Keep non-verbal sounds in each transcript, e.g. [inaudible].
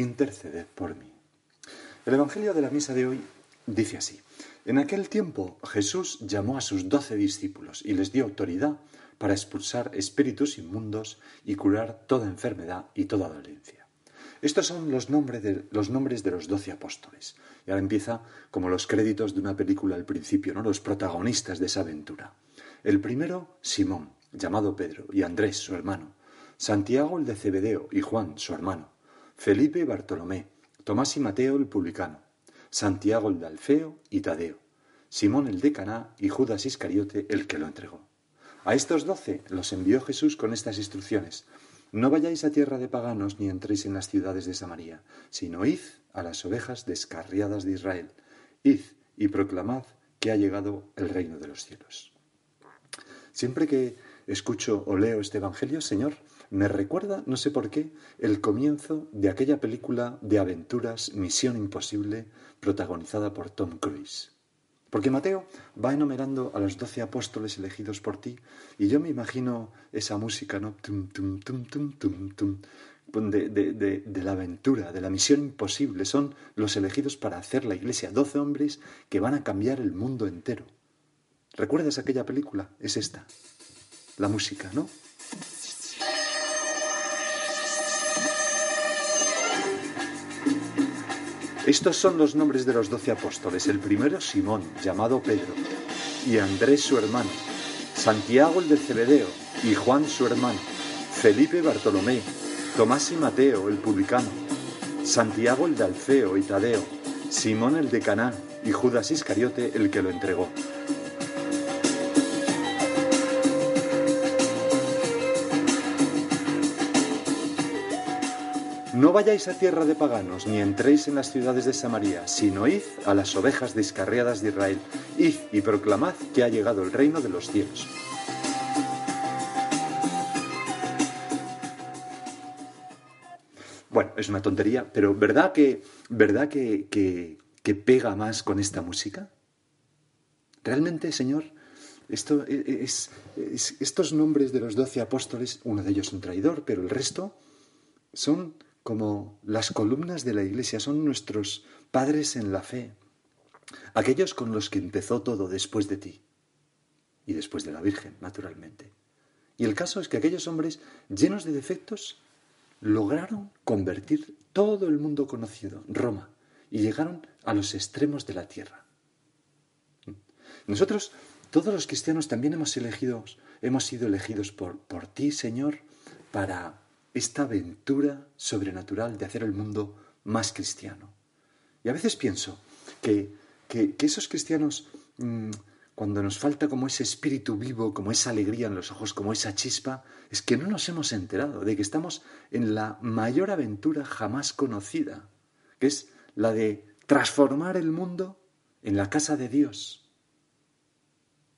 interceded por mí. El Evangelio de la misa de hoy dice así. En aquel tiempo Jesús llamó a sus doce discípulos y les dio autoridad para expulsar espíritus inmundos y curar toda enfermedad y toda dolencia. Estos son los, nombres de, los nombres de los doce apóstoles. Y ahora empieza como los créditos de una película al principio, ¿no? Los protagonistas de esa aventura. El primero, Simón, llamado Pedro, y Andrés, su hermano. Santiago, el de Cebedeo, y Juan, su hermano. Felipe Bartolomé, Tomás y Mateo el publicano, Santiago el de Alfeo y Tadeo, Simón el de Caná y Judas Iscariote el que lo entregó. A estos doce los envió Jesús con estas instrucciones. No vayáis a tierra de paganos ni entréis en las ciudades de Samaria, sino id a las ovejas descarriadas de Israel. Id y proclamad que ha llegado el reino de los cielos. Siempre que escucho o leo este Evangelio, Señor, me recuerda, no sé por qué, el comienzo de aquella película de aventuras Misión Imposible protagonizada por Tom Cruise. Porque Mateo va enumerando a los doce apóstoles elegidos por ti y yo me imagino esa música, ¿no? Tum, tum, tum, tum, tum, tum, de, de, de, la aventura, de la misión imposible. Son los elegidos para hacer la iglesia. Doce hombres que van a cambiar el mundo entero. ¿Recuerdas aquella película? Es esta. La música, ¿no? Estos son los nombres de los doce apóstoles. El primero, Simón, llamado Pedro, y Andrés su hermano, Santiago el de Cebedeo, y Juan su hermano, Felipe Bartolomé, Tomás y Mateo el publicano, Santiago el de Alfeo y Tadeo, Simón el de Caná y Judas Iscariote el que lo entregó. No vayáis a tierra de paganos, ni entréis en las ciudades de Samaria, sino id a las ovejas descarriadas de Israel, id y proclamad que ha llegado el reino de los cielos. Bueno, es una tontería, pero ¿verdad que, verdad que, que, pega más con esta música? Realmente, Señor, esto es, estos nombres de los doce apóstoles, uno de ellos un traidor, pero el resto son como las columnas de la Iglesia, son nuestros padres en la fe, aquellos con los que empezó todo después de ti y después de la Virgen, naturalmente. Y el caso es que aquellos hombres llenos de defectos lograron convertir todo el mundo conocido, Roma, y llegaron a los extremos de la tierra. Nosotros, todos los cristianos, también hemos, elegidos, hemos sido elegidos por, por ti, Señor, para esta aventura sobrenatural de hacer el mundo más cristiano. Y a veces pienso que, esos cristianos, mm, cuando nos falta como ese espíritu vivo, como esa alegría en los ojos, como esa chispa, es que no nos hemos enterado de que estamos en la mayor aventura jamás conocida, que es la de transformar el mundo en la casa de Dios,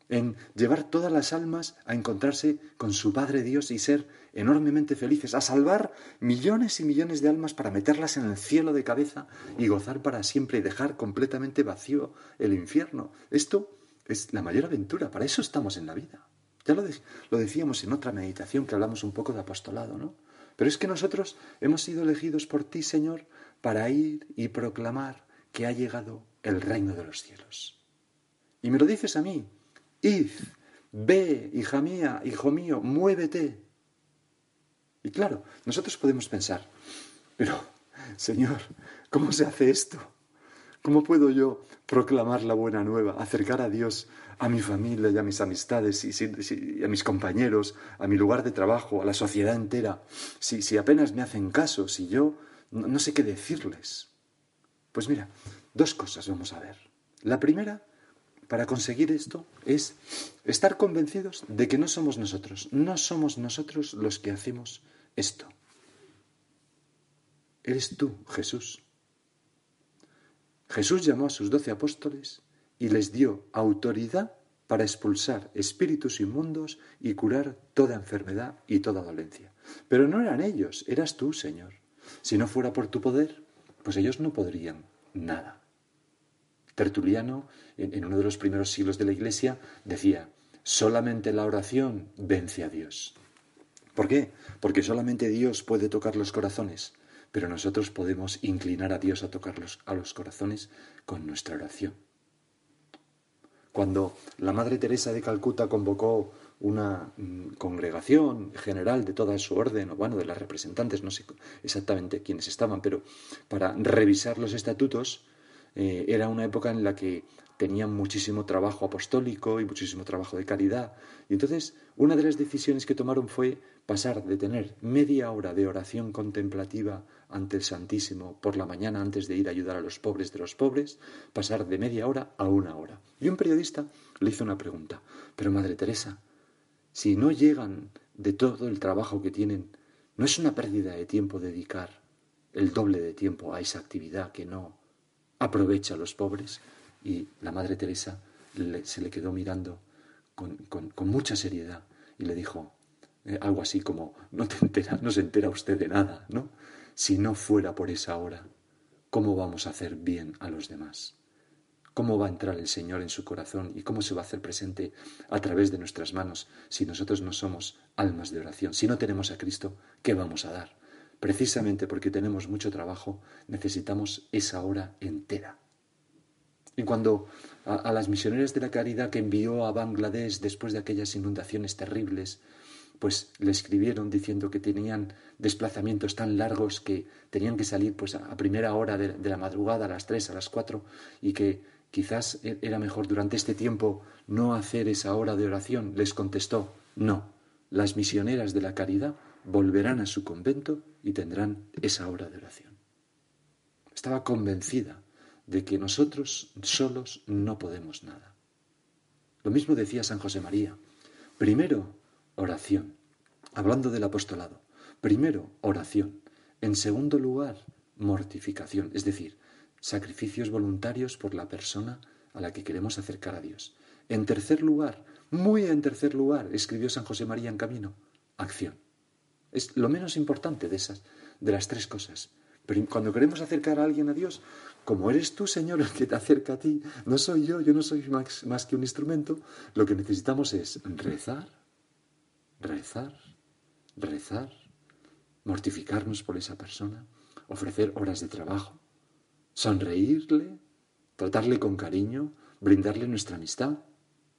en llevar todas las almas a encontrarse con su Padre Dios y ser enormemente felices, a salvar millones y millones de almas para meterlas en el cielo de cabeza y gozar para siempre y dejar completamente vacío el infierno. Esto es la mayor aventura, para eso estamos en la vida. Ya lo, lo decíamos en otra meditación que hablamos un poco de apostolado, ¿no? Pero es que nosotros hemos sido elegidos por ti, Señor, para ir y proclamar que ha llegado el reino de los cielos. Y me lo dices a mí, id, ve, hija mía, hijo mío, muévete, y claro, nosotros podemos pensar, pero Señor, ¿cómo se hace esto? ¿Cómo puedo yo proclamar la buena nueva, acercar a Dios a mi familia y a mis amistades, y, a mis compañeros, a mi lugar de trabajo, a la sociedad entera, si, si apenas me hacen caso, si yo no sé qué decirles? Pues mira, dos cosas vamos a ver. La primera, para conseguir esto, es estar convencidos de que no somos nosotros, no somos nosotros los que hacemos esto. Eres tú, Jesús. Jesús llamó a sus doce apóstoles y les dio autoridad para expulsar espíritus inmundos y curar toda enfermedad y toda dolencia. Pero no eran ellos, eras tú, Señor. Si no fuera por tu poder, pues ellos no podrían nada. Tertuliano, en, uno de los primeros siglos de la Iglesia, decía, solamente la oración vence a Dios. ¿Por qué? Porque solamente Dios puede tocar los corazones, pero nosotros podemos inclinar a Dios a tocar a los corazones con nuestra oración. Cuando la Madre Teresa de Calcuta convocó una mm, congregación general de toda su orden, o bueno, de las representantes, no sé exactamente quiénes estaban, pero para revisar los estatutos, eh, era una época en la que tenían muchísimo trabajo apostólico y muchísimo trabajo de caridad. Y entonces, una de las decisiones que tomaron fue pasar de tener media hora de oración contemplativa ante el Santísimo por la mañana antes de ir a ayudar a los pobres de los pobres, pasar de media hora a una hora. Y un periodista le hizo una pregunta, pero Madre Teresa, si no llegan de todo el trabajo que tienen, ¿no es una pérdida de tiempo dedicar el doble de tiempo a esa actividad que no aprovecha a los pobres? Y la Madre Teresa se le quedó mirando con, mucha seriedad y le dijo eh, algo así como, no, te entera, no se entera usted de nada, ¿no? Si no fuera por esa hora, ¿cómo vamos a hacer bien a los demás? ¿Cómo va a entrar el Señor en su corazón y cómo se va a hacer presente a través de nuestras manos si nosotros no somos almas de oración? Si no tenemos a Cristo, ¿qué vamos a dar? Precisamente porque tenemos mucho trabajo, necesitamos esa hora entera. Y cuando a, las misioneras de la caridad que envió a Bangladesh después de aquellas inundaciones terribles, pues le escribieron diciendo que tenían desplazamientos tan largos que tenían que salir pues a primera hora de, de la madrugada, a las tres, a las cuatro, y que quizás e, era mejor durante este tiempo no hacer esa hora de oración. Les contestó, no, las misioneras de la caridad volverán a su convento y tendrán esa hora de oración. Estaba convencida de que nosotros solos no podemos nada. Lo mismo decía San José María. Primero, oración, hablando del apostolado. Primero, oración. En segundo lugar, mortificación, es decir, sacrificios voluntarios por la persona a la que queremos acercar a Dios. En tercer lugar, muy en tercer lugar, escribió San José María en Camino, acción. Es lo menos importante de esas, de las tres cosas. Pero cuando queremos acercar a alguien a Dios, como eres tú, Señor, el que te acerca a ti, no soy yo, yo no soy más, más que un instrumento, lo que necesitamos es rezar, rezar, rezar, mortificarnos por esa persona, ofrecer horas de trabajo, sonreírle, tratarle con cariño, brindarle nuestra amistad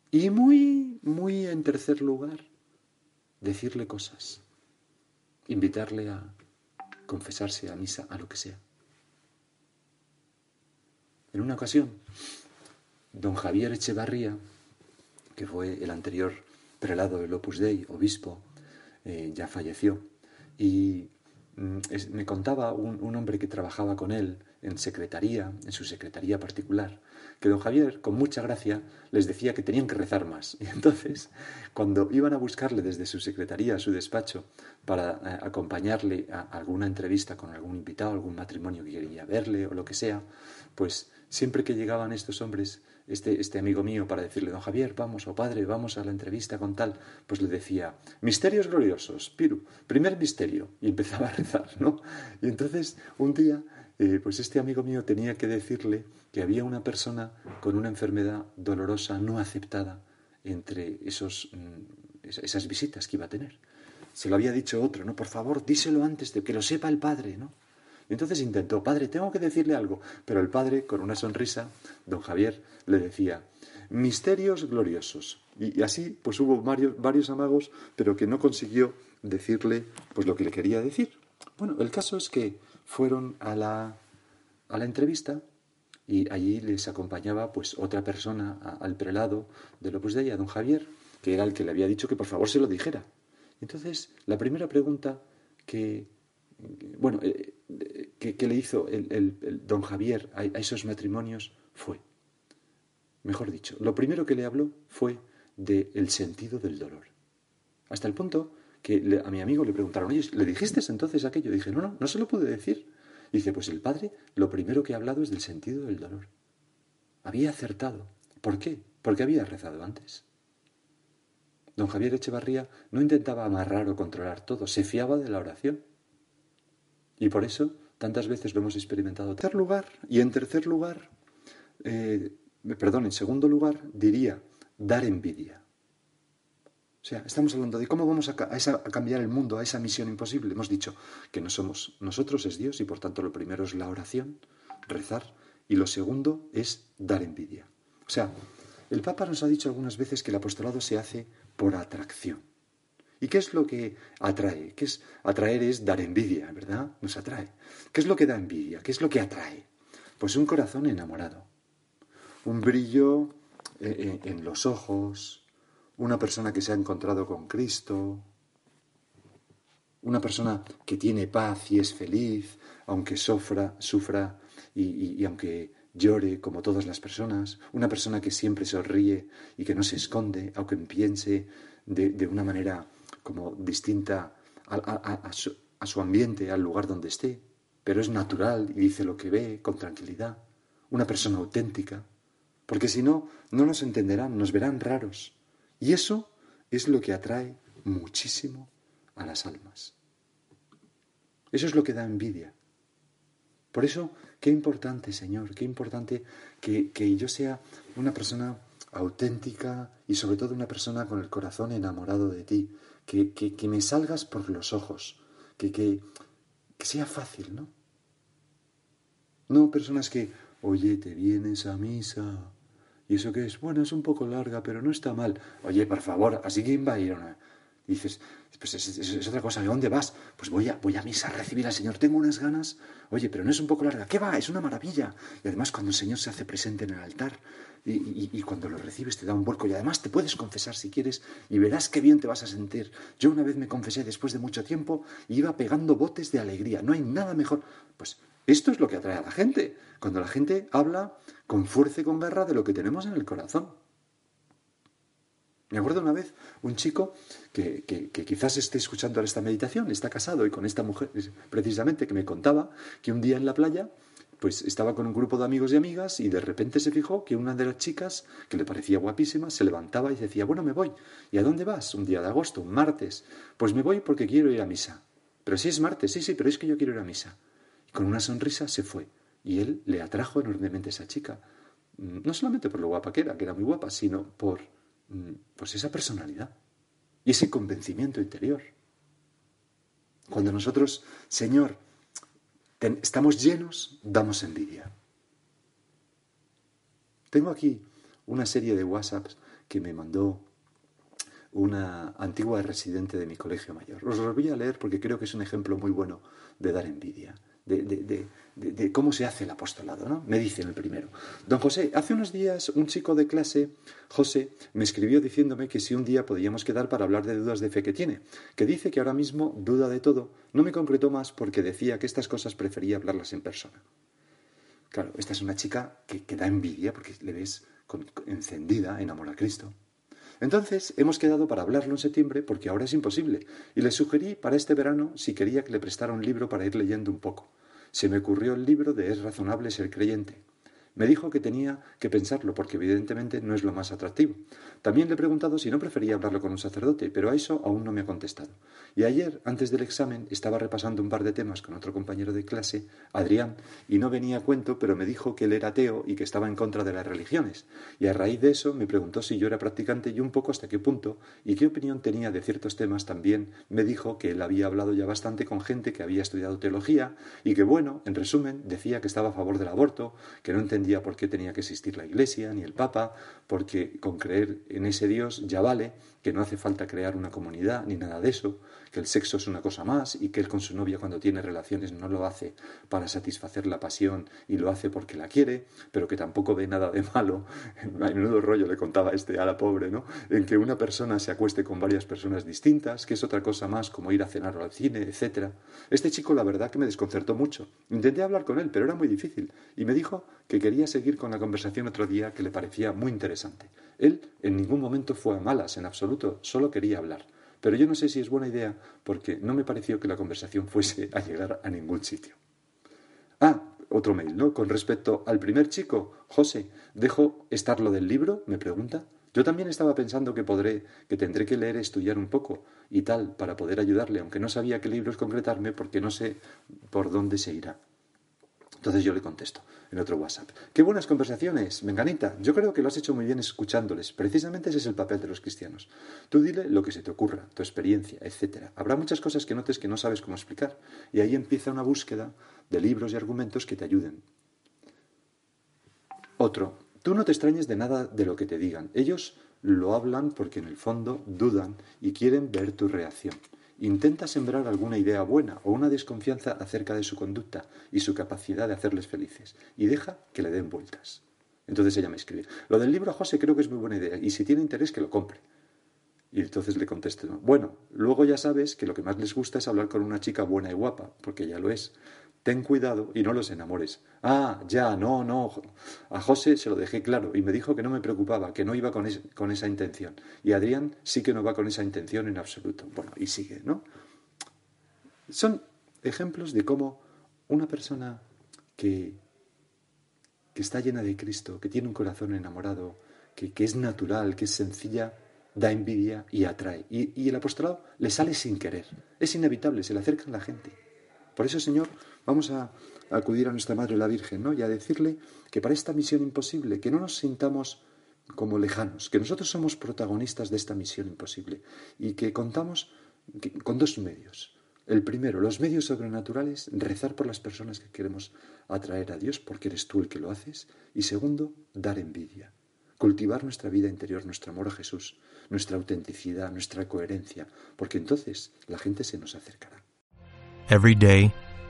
y muy, muy en tercer lugar, decirle cosas, invitarle a confesarse a misa, a lo que sea. En una ocasión, don Javier Echevarría, que fue el anterior prelado del Opus Dei, obispo, eh, ya falleció, y mm, me contaba un, hombre que trabajaba con él en secretaría, en su secretaría particular, que don Javier, con mucha gracia, les decía que tenían que rezar más. [laughs] Y entonces, cuando iban a buscarle desde su secretaría a su despacho para eh, acompañarle a alguna entrevista con algún invitado, algún matrimonio que quería verle o lo que sea, pues siempre que llegaban estos hombres, este, este amigo mío, para decirle, don Javier, vamos, o padre, vamos a la entrevista con tal, pues le decía, misterios gloriosos, Piru, primer misterio, y empezaba a rezar, ¿no? Y entonces, un día, eh, pues este amigo mío tenía que decirle que había una persona con una enfermedad dolorosa no aceptada entre esos, mm, esas visitas que iba a tener. Se lo había dicho otro, ¿no? Por favor, díselo antes de que lo sepa el padre, ¿no? Entonces intentó, padre, tengo que decirle algo. Pero el padre, con una sonrisa, don Javier, le decía, misterios gloriosos. Y, así, pues hubo varios, varios amagos, pero que no consiguió decirle pues lo que le quería decir. Bueno, el caso es que fueron a la, a la entrevista y allí les acompañaba pues otra persona al prelado de Opus Dei, a don Javier, que era el que le había dicho que por favor se lo dijera. Entonces, la primera pregunta que, bueno, que, le hizo el, don Javier a, esos matrimonios fue, mejor dicho, lo primero que le habló fue del sentido del dolor. Hasta el punto que a mi amigo le preguntaron, oye, ¿le dijiste entonces aquello? Dije, no, no, no se lo pude decir. Dice, pues el padre lo primero que ha hablado es del sentido del dolor. Había acertado. ¿Por qué? Porque había rezado antes. Don Javier Echevarría no intentaba amarrar o controlar todo, se fiaba de la oración. Y por eso tantas veces lo hemos experimentado. En tercer lugar, y en tercer lugar, eh, perdón, en segundo lugar, diría dar envidia. O sea, estamos hablando de cómo vamos a, a, cambiar el mundo, a esa misión imposible. Hemos dicho que no somos nosotros, es Dios, y por tanto lo primero es la oración, rezar, y lo segundo es dar envidia. O sea, el Papa nos ha dicho algunas veces que el apostolado se hace por atracción. ¿Y qué es lo que atrae? ¿Qué es atraer es dar envidia, ¿verdad? Nos atrae. ¿Qué es lo que da envidia? ¿Qué es lo que atrae? Pues un corazón enamorado, un brillo eh, eh, en los ojos, una persona que se ha encontrado con Cristo, una persona que tiene paz y es feliz, aunque sufra, sufra y aunque llore como todas las personas, una persona que siempre sonríe y que no se esconde, aunque piense de, una manera como distinta a, su, a su ambiente, al lugar donde esté, pero es natural y dice lo que ve con tranquilidad, una persona auténtica, porque si no, no nos entenderán, nos verán raros. Y eso es lo que atrae muchísimo a las almas. Eso es lo que da envidia. Por eso Qué importante, Señor, qué importante que, yo sea una persona auténtica y sobre todo una persona con el corazón enamorado de ti, que, que, me salgas por los ojos, que, que, sea fácil, ¿no? No personas que, oye, te vienes a misa. ¿Y eso qué es? Bueno, es un poco larga, pero no está mal. Oye, por favor, así que va a dices, pues es, otra cosa, ¿de dónde vas? Pues voy a, voy a misa a recibir al Señor, tengo unas ganas, oye, pero no es un poco larga, ¿qué va? Es una maravilla. Y además cuando el Señor se hace presente en el altar y, cuando lo recibes te da un vuelco y además te puedes confesar si quieres y verás qué bien te vas a sentir. Yo una vez me confesé después de mucho tiempo y iba pegando botes de alegría, no hay nada mejor. Pues esto es lo que atrae a la gente, cuando la gente habla con fuerza y con garra de lo que tenemos en el corazón. Me acuerdo una vez un chico que, quizás esté escuchando esta meditación, está casado y con esta mujer precisamente que me contaba que un día en la playa pues estaba con un grupo de amigos y amigas y de repente se fijó que una de las chicas, que le parecía guapísima, se levantaba y decía, bueno, me voy. ¿Y a dónde vas? Un día de agosto, un martes. Pues me voy porque quiero ir a misa. Pero si es martes, sí, sí, pero es que yo quiero ir a misa. Y con una sonrisa se fue. Y él le atrajo enormemente a esa chica. Mm, no solamente por lo guapa que era, que era muy guapa, sino por pues esa personalidad y ese convencimiento interior. Cuando nosotros, Señor, estamos llenos, damos envidia. Tengo aquí una serie de WhatsApps que me mandó una antigua residente de mi colegio mayor. Os los voy a leer porque creo que es un ejemplo muy bueno de dar envidia de, cómo se hace el apostolado, ¿no? Me dice en el primero. Don José, hace unos días un chico de clase, José, me escribió diciéndome que si un día podíamos quedar para hablar de dudas de fe que tiene, que dice que ahora mismo duda de todo, no me concretó más porque decía que estas cosas prefería hablarlas en persona. Claro, esta es una chica que, que da envidia porque le ves encendida, en amor a Cristo. Entonces hemos quedado para hablarlo en septiembre porque ahora es imposible y le sugerí para este verano si quería que le prestara un libro para ir leyendo un poco. Se me ocurrió el libro de Es razonable ser creyente. Me dijo que tenía que pensarlo porque evidentemente no es lo más atractivo. También le he preguntado si no prefería hablarlo con un sacerdote, pero a eso aún no me ha contestado. Y ayer, antes del examen, estaba repasando un par de temas con otro compañero de clase, Adrián, y no venía a cuento, pero me dijo que él era ateo y que estaba en contra de las religiones. Y a raíz de eso me preguntó si yo era practicante y un poco hasta qué punto y qué opinión tenía de ciertos temas. También me dijo que él había hablado ya bastante con gente que había estudiado teología y que, bueno, en resumen, decía que estaba a favor del aborto, que no entendía por qué tenía que existir la Iglesia ni el Papa, porque con creer en ese Dios ya vale, que no hace falta crear una comunidad ni nada de eso, que el sexo es una cosa más y que él con su novia cuando tiene relaciones no lo hace para satisfacer la pasión y lo hace porque la quiere, pero que tampoco ve nada de malo. [laughs] A menudo rollo le contaba este a la pobre, ¿no? En que una persona se acueste con varias personas distintas, que es otra cosa más como ir a cenar o al cine, etc. Este chico la verdad que me desconcertó mucho. Intenté hablar con él, pero era muy difícil, y me dijo que quería seguir con la conversación otro día que le parecía muy interesante. Él en ningún momento fue a malas, en absoluto, solo quería hablar. Pero yo no sé si es buena idea porque no me pareció que la conversación fuese a llegar a ningún sitio. Ah, otro mail, ¿no? Con respecto al primer chico, José, ¿dejo estar lo del libro? me pregunta. Yo también estaba pensando que podré, que tendré que leer, estudiar un poco y tal para poder ayudarle, aunque no sabía qué libros concretarme porque no sé por dónde se irá. Entonces yo le contesto en otro WhatsApp. Qué buenas conversaciones, Menganita. Yo creo que lo has hecho muy bien escuchándoles. Precisamente ese es el papel de los cristianos. Tú dile lo que se te ocurra, tu experiencia, etc. Habrá muchas cosas que notes que no sabes cómo explicar. Y ahí empieza una búsqueda de libros y argumentos que te ayuden. Otro. Tú no te extrañes de nada de lo que te digan. Ellos lo hablan porque en el fondo dudan y quieren ver tu reacción. Intenta sembrar alguna idea buena o una desconfianza acerca de su conducta y su capacidad de hacerles felices y deja que le den vueltas. Entonces ella me escribe, lo del libro a José creo que es muy buena idea y si tiene interés que lo compre. Y entonces le contesto, bueno, luego ya sabes que lo que más les gusta es hablar con una chica buena y guapa, porque ya lo es. Ten cuidado y no los enamores. Ah, ya, no, no. A José se lo dejé claro y me dijo que no me preocupaba, que no iba con, esa intención. Y Adrián sí que no va con esa intención en absoluto. Bueno, y sigue, ¿no? Son ejemplos de cómo una persona que, que está llena de Cristo, que tiene un corazón enamorado, que, que es natural, que es sencilla, da envidia y atrae. Y, y el apostolado le sale sin querer. Es inevitable, se le acerca a la gente. Por eso, Señor, vamos a acudir a nuestra Madre la Virgen, ¿no? Y a decirle que para esta misión imposible, que no nos sintamos como lejanos, que nosotros somos protagonistas de esta misión imposible y que contamos con dos medios. El primero, los medios sobrenaturales, rezar por las personas que queremos atraer a Dios, porque eres tú el que lo haces. Y segundo, dar envidia, cultivar nuestra vida interior, nuestro amor a Jesús, nuestra autenticidad, nuestra coherencia, porque entonces la gente se nos acercará. Every day,